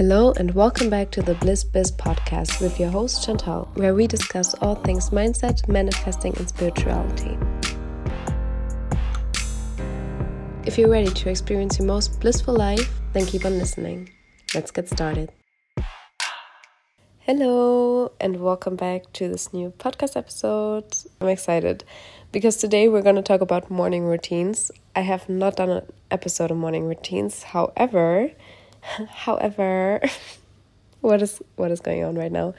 Hello, and welcome back to the Bliss Biz podcast with your host Chantal, where we discuss all things mindset, manifesting, and spirituality. If you're ready to experience your most blissful life, then keep on listening. Let's get started. Hello, and welcome back to this new podcast episode. I'm excited because today we're going to talk about morning routines. I have not done an episode on morning routines, however, however, what is what is going on right now?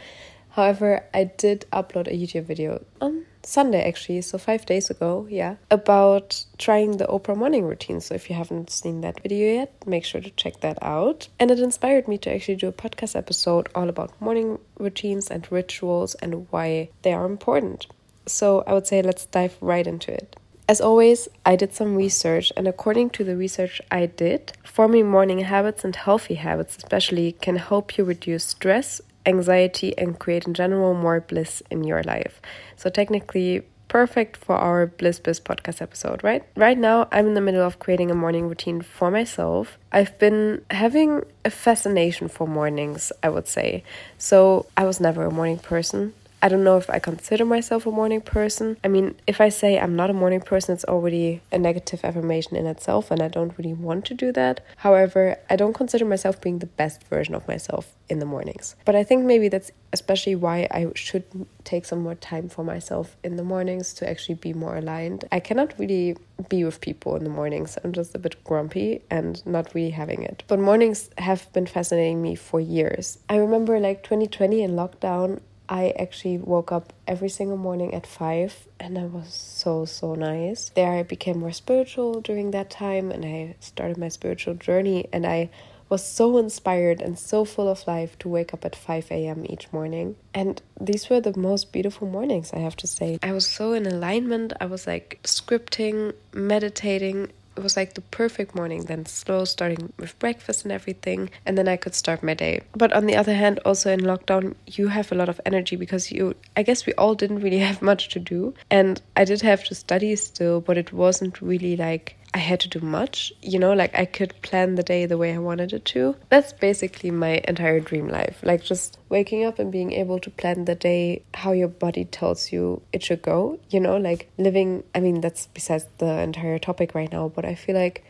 However, I did upload a YouTube video on Sunday actually, so five days ago, yeah, about trying the Oprah morning routine. So if you haven't seen that video yet, make sure to check that out. And it inspired me to actually do a podcast episode all about morning routines and rituals and why they are important. So I would say let's dive right into it. As always, I did some research, and according to the research I did, forming morning habits and healthy habits, especially, can help you reduce stress, anxiety, and create in general more bliss in your life. So, technically, perfect for our Bliss Bliss podcast episode, right? Right now, I'm in the middle of creating a morning routine for myself. I've been having a fascination for mornings, I would say. So, I was never a morning person. I don't know if I consider myself a morning person. I mean, if I say I'm not a morning person, it's already a negative affirmation in itself, and I don't really want to do that. However, I don't consider myself being the best version of myself in the mornings. But I think maybe that's especially why I should take some more time for myself in the mornings to actually be more aligned. I cannot really be with people in the mornings. I'm just a bit grumpy and not really having it. But mornings have been fascinating me for years. I remember like 2020 in lockdown, I actually woke up every single morning at 5 and that was so so nice. There I became more spiritual during that time and I started my spiritual journey and I was so inspired and so full of life to wake up at 5 a.m. each morning. And these were the most beautiful mornings, I have to say. I was so in alignment. I was like scripting, meditating, it was like the perfect morning then slow starting with breakfast and everything and then i could start my day. But on the other hand also in lockdown you have a lot of energy because you i guess we all didn't really have much to do. And i did have to study still but it wasn't really like I had to do much, you know, like I could plan the day the way I wanted it to. That's basically my entire dream life. Like just waking up and being able to plan the day how your body tells you it should go, you know, like living. I mean, that's besides the entire topic right now, but I feel like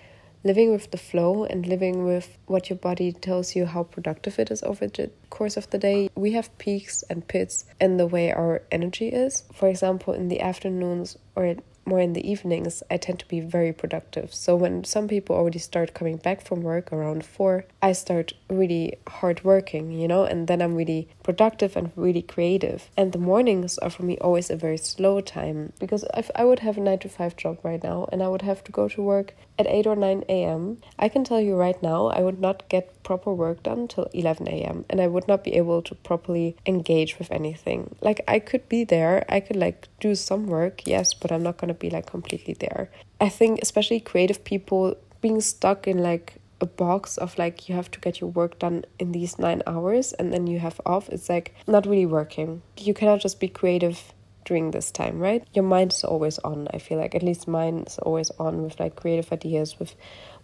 living with the flow and living with what your body tells you how productive it is over the course of the day. We have peaks and pits in the way our energy is. For example, in the afternoons or more in the evenings, I tend to be very productive. So when some people already start coming back from work around four, I start really hard working, you know, and then I'm really productive and really creative. And the mornings are for me always a very slow time because if I would have a nine to five job right now and I would have to go to work at 8 or 9 a.m., I can tell you right now, I would not get proper work done till 11 a.m. and I would not be able to properly engage with anything. Like, I could be there, I could like do some work, yes, but I'm not gonna be like completely there. I think, especially creative people, being stuck in like a box of like you have to get your work done in these nine hours and then you have off, it's like not really working. You cannot just be creative during this time, right? Your mind is always on. I feel like at least mine is always on with like creative ideas, with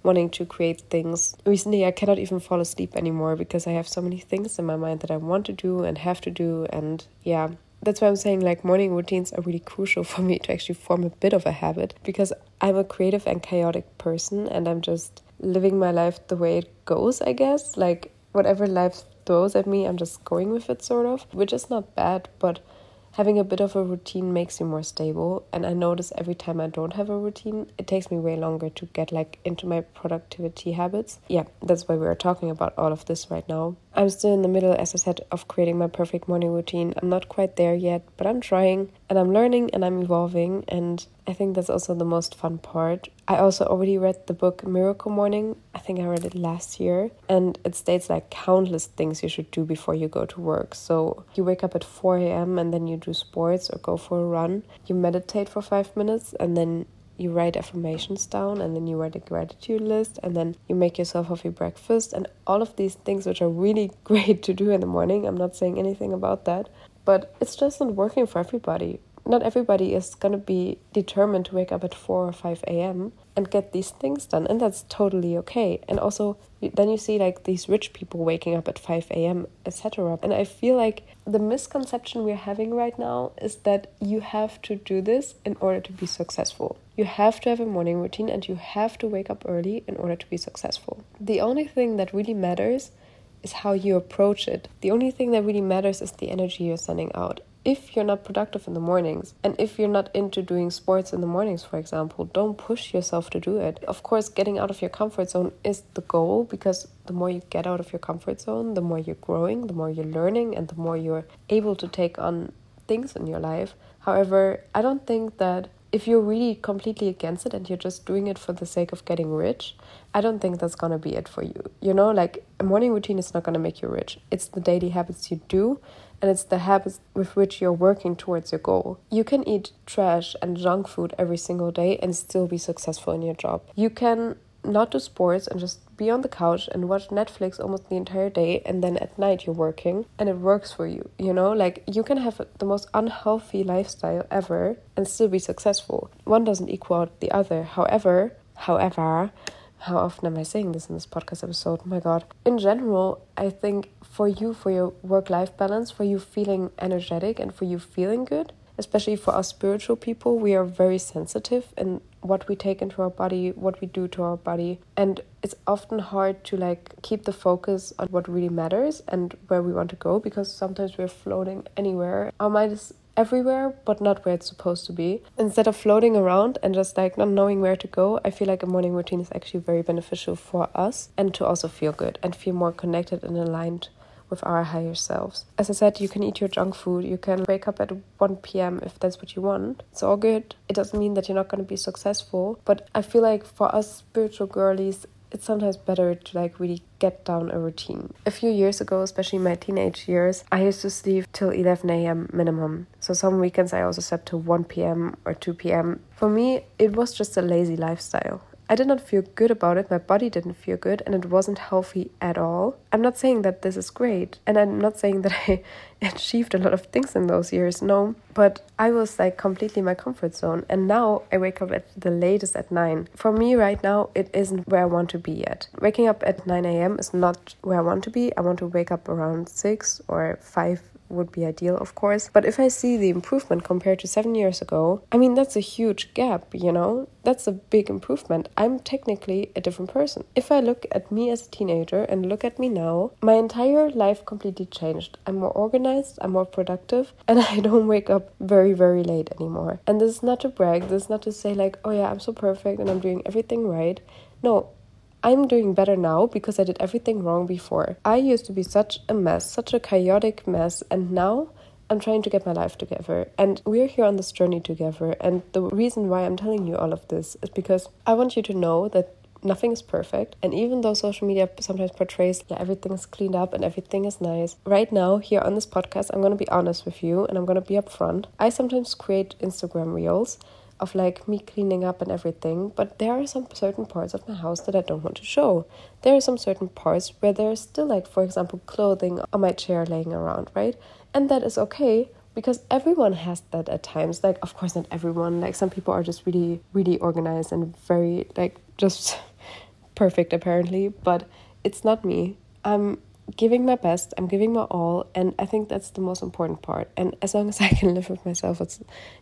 wanting to create things. Recently, I cannot even fall asleep anymore because I have so many things in my mind that I want to do and have to do. And yeah, that's why I'm saying like morning routines are really crucial for me to actually form a bit of a habit because I'm a creative and chaotic person and I'm just living my life the way it goes, I guess. Like whatever life throws at me, I'm just going with it, sort of, which is not bad, but having a bit of a routine makes you more stable. And i notice every time i don't have a routine it takes me way longer to get like into my productivity habits. Yeah that's why we are talking about all of this right now i'm still in the middle as i said of creating my perfect morning routine i'm not quite there yet but i'm trying and i'm learning and i'm evolving and I think that's also the most fun part. I also already read the book Miracle Morning. I think I read it last year. And it states like countless things you should do before you go to work. So you wake up at 4 a.m. and then you do sports or go for a run. You meditate for five minutes and then you write affirmations down and then you write a gratitude list and then you make yourself healthy breakfast and all of these things which are really great to do in the morning. I'm not saying anything about that, but it's just not working for everybody not everybody is going to be determined to wake up at 4 or 5 a.m. and get these things done. And that's totally okay. And also, then you see like these rich people waking up at 5 a.m., etc. And I feel like the misconception we're having right now is that you have to do this in order to be successful. You have to have a morning routine and you have to wake up early in order to be successful. The only thing that really matters is how you approach it. The only thing that really matters is the energy you're sending out if you're not productive in the mornings and if you're not into doing sports in the mornings, for example, don't push yourself to do it. Of course, getting out of your comfort zone is the goal because the more you get out of your comfort zone, the more you're growing, the more you're learning, and the more you're able to take on things in your life. However, I don't think that if you're really completely against it and you're just doing it for the sake of getting rich, I don't think that's gonna be it for you. You know, like a morning routine is not gonna make you rich. It's the daily habits you do and it's the habits with which you're working towards your goal. You can eat trash and junk food every single day and still be successful in your job. You can not do sports and just be on the couch and watch Netflix almost the entire day and then at night you're working and it works for you. You know, like you can have the most unhealthy lifestyle ever and still be successful. One doesn't equal the other. However, however, how often am I saying this in this podcast episode? Oh my god. In general, I think for you, for your work life balance, for you feeling energetic and for you feeling good, especially for us spiritual people, we are very sensitive in what we take into our body, what we do to our body. And it's often hard to like keep the focus on what really matters and where we want to go because sometimes we're floating anywhere. Our mind is everywhere but not where it's supposed to be. Instead of floating around and just like not knowing where to go, I feel like a morning routine is actually very beneficial for us and to also feel good and feel more connected and aligned with our higher selves. As I said, you can eat your junk food, you can wake up at 1 p.m. if that's what you want. It's all good. It doesn't mean that you're not going to be successful, but I feel like for us spiritual girlies, it's sometimes better to like really get down a routine. A few years ago, especially my teenage years, I used to sleep till 11 a.m. minimum. So some weekends I also slept till 1 p.m. or 2 p.m. For me, it was just a lazy lifestyle. I did not feel good about it, my body didn't feel good, and it wasn't healthy at all. I'm not saying that this is great, and I'm not saying that I achieved a lot of things in those years, no, but I was like completely my comfort zone, and now I wake up at the latest at 9. For me, right now, it isn't where I want to be yet. Waking up at 9 a.m. is not where I want to be. I want to wake up around 6 or 5 would be ideal, of course. But if I see the improvement compared to seven years ago, I mean, that's a huge gap, you know? That's a big improvement. I'm technically a different person. If I look at me as a teenager and look at me now, my entire life completely changed. I'm more organized, I'm more productive, and I don't wake up very, very late anymore. And this is not to brag, this is not to say, like, oh yeah, I'm so perfect and I'm doing everything right. No, I'm doing better now because I did everything wrong before. I used to be such a mess, such a chaotic mess, and now I'm trying to get my life together. And we're here on this journey together. And the reason why I'm telling you all of this is because I want you to know that nothing is perfect. And even though social media sometimes portrays yeah, everything is cleaned up and everything is nice, right now, here on this podcast, I'm going to be honest with you and I'm going to be upfront. I sometimes create Instagram reels of like me cleaning up and everything, but there are some certain parts of my house that I don't want to show. There are some certain parts where there's still, like, for example, clothing on my chair laying around, right? And that is okay because everyone has that at times. Like, of course, not everyone. Like, some people are just really, really organized and very, like, just perfect, apparently, but it's not me. I'm giving my best, I'm giving my all, and I think that's the most important part. And as long as I can live with myself, it's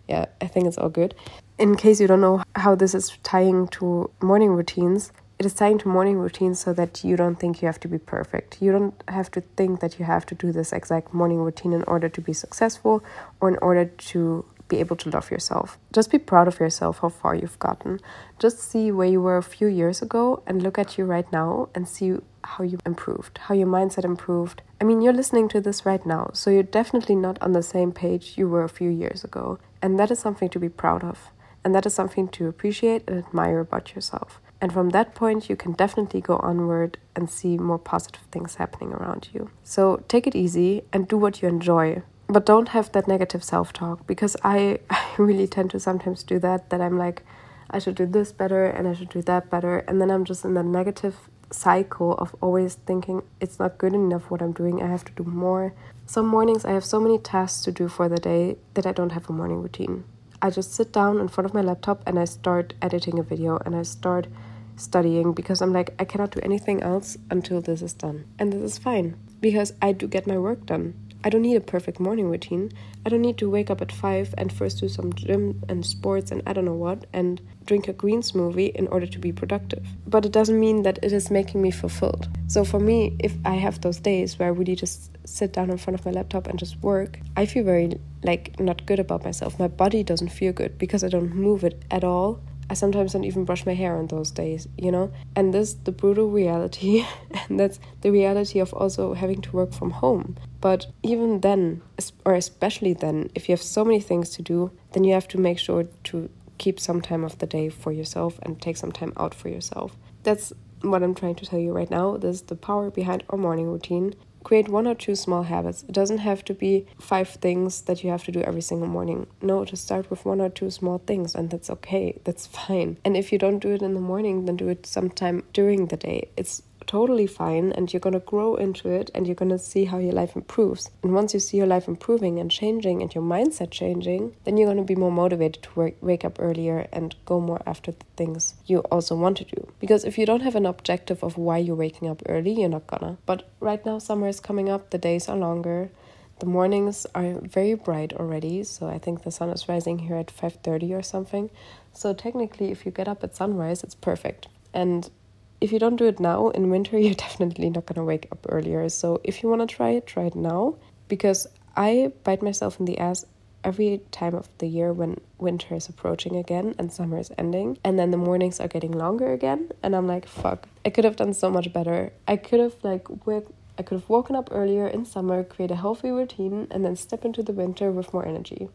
yeah, I think it's all good. In case you don't know how this is tying to morning routines, it is tying to morning routines so that you don't think you have to be perfect. You don't have to think that you have to do this exact morning routine in order to be successful or in order to be able to love yourself. Just be proud of yourself, how far you've gotten. Just see where you were a few years ago and look at you right now and see how you improved, how your mindset improved. I mean, you're listening to this right now, so you're definitely not on the same page you were a few years ago. And that is something to be proud of. And that is something to appreciate and admire about yourself. And from that point, you can definitely go onward and see more positive things happening around you. So take it easy and do what you enjoy but don't have that negative self talk because I, I really tend to sometimes do that that I'm like I should do this better and I should do that better and then I'm just in that negative cycle of always thinking it's not good enough what I'm doing, I have to do more. Some mornings I have so many tasks to do for the day that I don't have a morning routine. I just sit down in front of my laptop and I start editing a video and I start studying because I'm like, I cannot do anything else until this is done. And this is fine because I do get my work done. I don't need a perfect morning routine. I don't need to wake up at 5 and first do some gym and sports and I don't know what and drink a green smoothie in order to be productive. But it doesn't mean that it is making me fulfilled. So for me, if I have those days where I really just sit down in front of my laptop and just work, I feel very like not good about myself. My body doesn't feel good because I don't move it at all. I sometimes don't even brush my hair on those days, you know? And this the brutal reality, and that's the reality of also having to work from home. But even then, or especially then, if you have so many things to do, then you have to make sure to keep some time of the day for yourself and take some time out for yourself. That's what I'm trying to tell you right now. This is the power behind our morning routine create one or two small habits. It doesn't have to be five things that you have to do every single morning. No, just start with one or two small things, and that's okay. That's fine. And if you don't do it in the morning, then do it sometime during the day. It's totally fine and you're going to grow into it and you're going to see how your life improves. And once you see your life improving and changing and your mindset changing, then you're going to be more motivated to work, wake up earlier and go more after the things you also want to do. Because if you don't have an objective of why you're waking up early, you're not gonna. But right now, summer is coming up, the days are longer. The mornings are very bright already, so I think the sun is rising here at 5:30 or something. So technically if you get up at sunrise, it's perfect. And if you don't do it now in winter, you're definitely not gonna wake up earlier. So if you wanna try it, try it now. Because I bite myself in the ass every time of the year when winter is approaching again and summer is ending and then the mornings are getting longer again and I'm like fuck I could have done so much better. I could have like worked I could have woken up earlier in summer create a healthy routine and then step into the winter with more energy.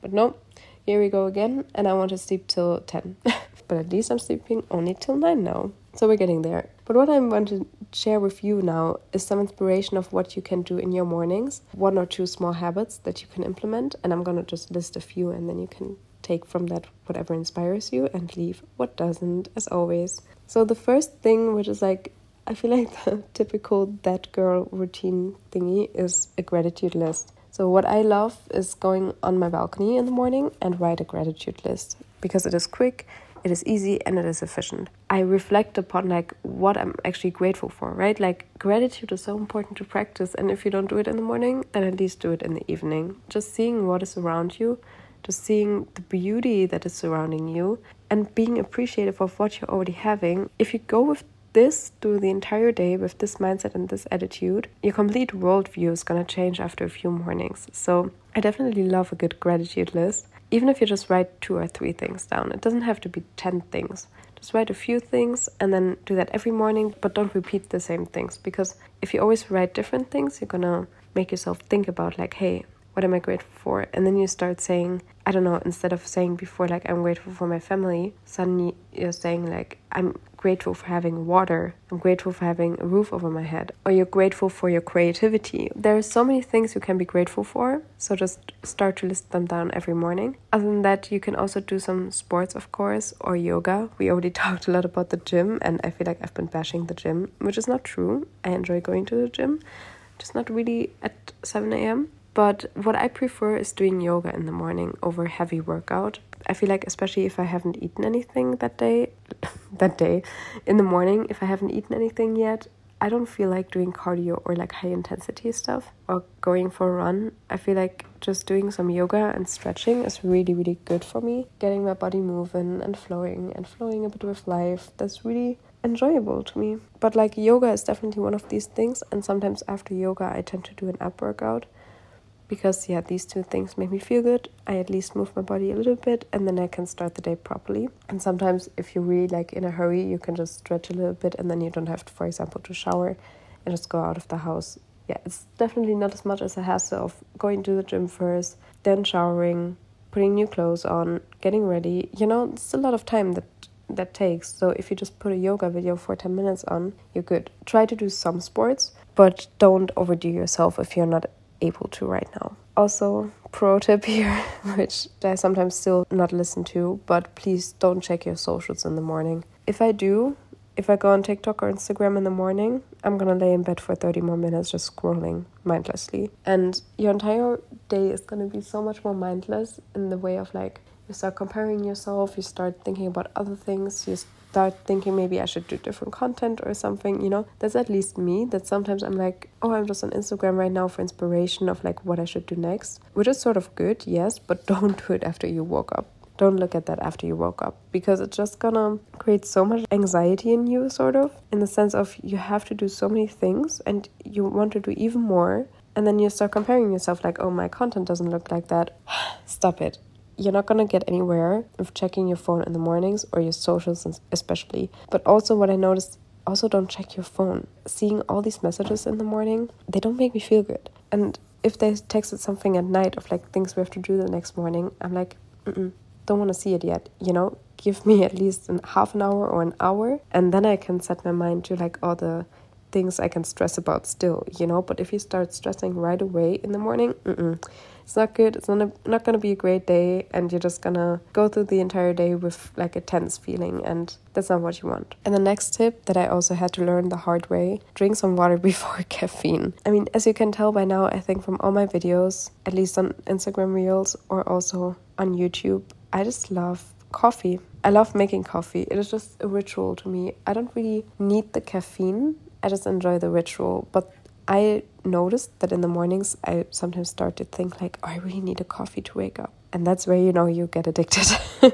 But no here we go again and I want to sleep till 10 but at least I'm sleeping only till 9 now so we're getting there. But what I want to share with you now is some inspiration of what you can do in your mornings, one or two small habits that you can implement. And I'm going to just list a few and then you can take from that whatever inspires you and leave what doesn't, as always. So the first thing, which is like, I feel like the typical that girl routine thingy, is a gratitude list. So, what I love is going on my balcony in the morning and write a gratitude list because it is quick it is easy and it is efficient. I reflect upon like what i'm actually grateful for right? Like gratitude is so important to practice and if you don't do it in the morning then at least do it in the evening. Just seeing what is around you just seeing the beauty that is surrounding you and being appreciative of what you're already having. If you go with this through the entire day with this mindset and this attitude, your complete worldview is going to change after a few mornings. So, I definitely love a good gratitude list even if you just write two or three things down, it doesn't have to be 10 things. Just write a few things and then do that every morning, but don't repeat the same things because if you always write different things, you're gonna make yourself think about, like, hey, what am I grateful for? And then you start saying, I don't know, instead of saying before, like, I'm grateful for my family, suddenly you're saying, like, I'm grateful for having water. I'm grateful for having a roof over my head. Or you're grateful for your creativity. There are so many things you can be grateful for. So just start to list them down every morning. Other than that, you can also do some sports, of course, or yoga. We already talked a lot about the gym, and I feel like I've been bashing the gym, which is not true. I enjoy going to the gym, just not really at 7 a.m. But what I prefer is doing yoga in the morning over heavy workout. I feel like especially if I haven't eaten anything that day, that day in the morning, if I haven't eaten anything yet, I don't feel like doing cardio or like high intensity stuff or going for a run. I feel like just doing some yoga and stretching is really, really good for me. Getting my body moving and flowing and flowing a bit with life. That's really enjoyable to me. But like yoga is definitely one of these things. And sometimes after yoga, I tend to do an ab workout because yeah these two things make me feel good. I at least move my body a little bit and then i can start the day properly. And sometimes if you're really like in a hurry you can just stretch a little bit and then you don't have to for example to shower and just go out of the house. Yeah it's definitely not as much as a hassle of going to the gym first then showering putting new clothes on getting ready. You know it's a lot of time that that takes. So if you just put a yoga video for 10 minutes on you're good. Try to do some sports but don't overdo yourself if you're not able to right now. Also, pro tip here, which I sometimes still not listen to, but please don't check your socials in the morning. If I do, if I go on TikTok or Instagram in the morning, I'm gonna lay in bed for 30 more minutes just scrolling mindlessly. And your entire day is gonna be so much more mindless in the way of like, you start comparing yourself, you start thinking about other things, you start thinking maybe I should do different content or something, you know. That's at least me. That sometimes I'm like, oh, I'm just on Instagram right now for inspiration of like what I should do next, which is sort of good, yes, but don't do it after you woke up don't look at that after you woke up because it's just gonna create so much anxiety in you, sort of, in the sense of you have to do so many things and you want to do even more. And then you start comparing yourself, like, oh, my content doesn't look like that. Stop it. You're not gonna get anywhere with checking your phone in the mornings or your socials, especially. But also, what I noticed also don't check your phone. Seeing all these messages in the morning, they don't make me feel good. And if they texted something at night of like things we have to do the next morning, I'm like, Mm-mm, don't want to see it yet, you know, give me at least a half an hour or an hour, and then I can set my mind to like all the things I can stress about still, you know. But if you start stressing right away in the morning, it's not good. It's not, a, not gonna be a great day, and you're just gonna go through the entire day with like a tense feeling, and that's not what you want. And the next tip that I also had to learn the hard way drink some water before caffeine. I mean, as you can tell by now, I think from all my videos, at least on Instagram Reels or also on YouTube, I just love coffee. I love making coffee. It is just a ritual to me. I don't really need the caffeine. I just enjoy the ritual. But I noticed that in the mornings I sometimes start to think like, oh, I really need a coffee to wake up. And that's where you know you get addicted.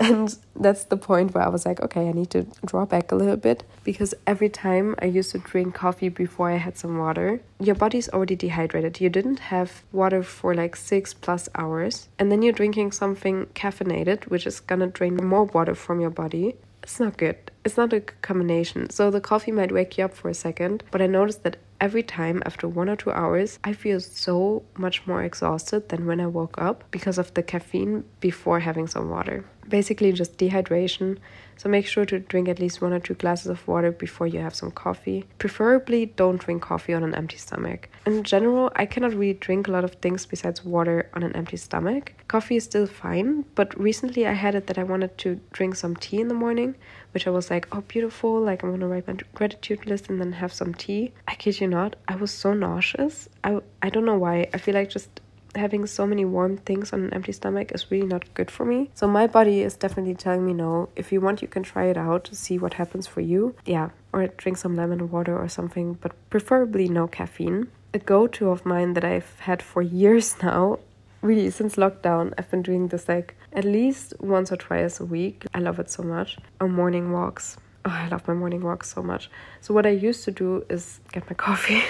And that's the point where i was like okay i need to draw back a little bit. Because every time i used to drink coffee before i had some water your body's already dehydrated. You didn't have water for like six plus hours. And then you're drinking something caffeinated which is gonna drain more water from your body it's not good. It's not a good combination. So the coffee might wake you up for a second, but I noticed that every time after one or two hours, I feel so much more exhausted than when I woke up because of the caffeine before having some water. Basically, just dehydration. So make sure to drink at least one or two glasses of water before you have some coffee. Preferably, don't drink coffee on an empty stomach. In general, I cannot really drink a lot of things besides water on an empty stomach. Coffee is still fine, but recently I had it that I wanted to drink some tea in the morning, which I was like, oh, beautiful, like I'm gonna write my gratitude list and then have some tea. I kid you not, I was so nauseous. I, I don't know why. I feel like just having so many warm things on an empty stomach is really not good for me. So my body is definitely telling me no. If you want, you can try it out to see what happens for you. Yeah, or drink some lemon water or something, but preferably no caffeine. A go to of mine that I've had for years now really since lockdown i've been doing this like at least once or twice a week i love it so much on morning walks oh, i love my morning walks so much. So what i used to do is get my coffee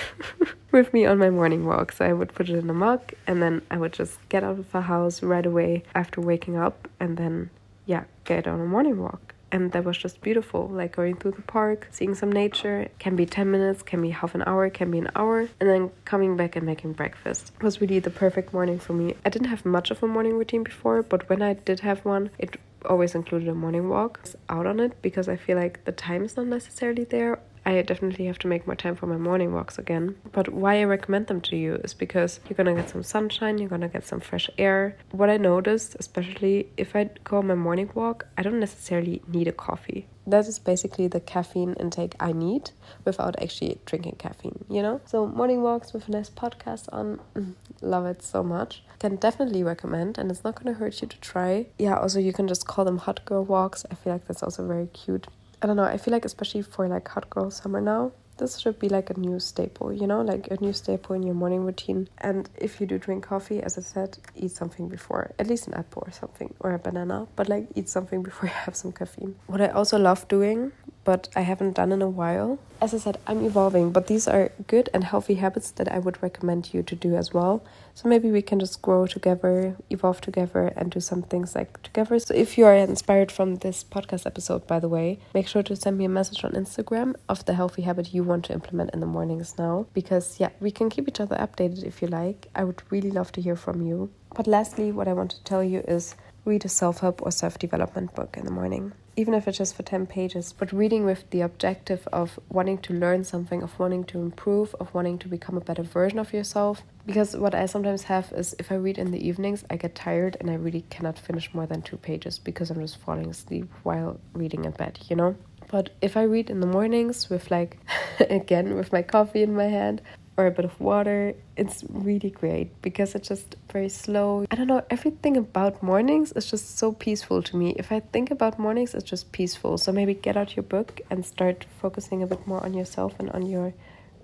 with me on my morning walk. So i would put it in a mug and then i would just get out of the house right away after waking up and then yeah get on a morning walk. And that was just beautiful like going through the park seeing some nature. Can be 10 minutes can be half an hour can be an hour and then coming back and making breakfast. It was really the perfect morning for me. I didn't have much of a morning routine before but when i did have one it always included a morning walk out on it because i feel like the time is not necessarily there I definitely have to make more time for my morning walks again. But why I recommend them to you is because you're gonna get some sunshine, you're gonna get some fresh air. What I noticed, especially if I go on my morning walk, I don't necessarily need a coffee. That is basically the caffeine intake I need without actually drinking caffeine, you know? So, morning walks with a nice podcast on, love it so much. Can definitely recommend, and it's not gonna hurt you to try. Yeah, also, you can just call them hot girl walks. I feel like that's also very cute I don't know. I feel like especially for like hot girl summer now, this should be like a new staple, you know, like a new staple in your morning routine. And if you do drink coffee, as I said, eat something before, at least an apple or something, or a banana, but like eat something before you have some caffeine. What I also love doing, but I haven't done in a while, as I said, I'm evolving, but these are good and healthy habits that I would recommend you to do as well. So maybe we can just grow together, evolve together, and do some things like together. So if you are inspired from this podcast episode, by the way, make sure to send me a message on Instagram of the healthy habit you want to implement in the mornings now. Because, yeah, we can keep each other updated if you like. I would really love to hear from you. But lastly, what I want to tell you is read a self help or self development book in the morning even if it's just for 10 pages, but reading with the objective of wanting to learn something, of wanting to improve, of wanting to become a better version of yourself. Because what I sometimes have is if I read in the evenings, I get tired and I really cannot finish more than two pages because I'm just falling asleep while reading in bed, you know? But if I read in the mornings with like again with my coffee in my hand or a bit of water, it's really great because it's just very slow. I don't know, everything about mornings is just so peaceful to me. If I think about mornings, it's just peaceful. So maybe get out your book and start focusing a bit more on yourself and on your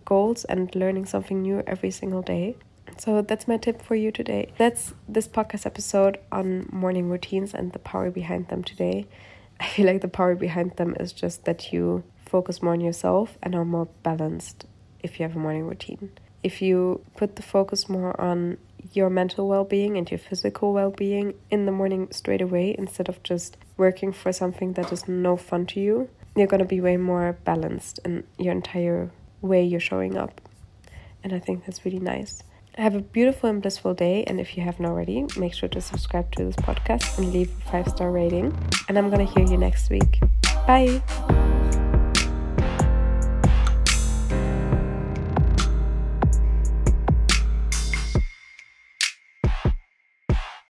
goals and learning something new every single day. So that's my tip for you today. That's this podcast episode on morning routines and the power behind them today. I feel like the power behind them is just that you focus more on yourself and are more balanced if you have a morning routine. If you put the focus more on your mental well being and your physical well being in the morning straight away instead of just working for something that is no fun to you, you're going to be way more balanced in your entire way you're showing up. And I think that's really nice. Have a beautiful and blissful day. And if you haven't already, make sure to subscribe to this podcast and leave a five star rating. And I'm going to hear you next week. Bye.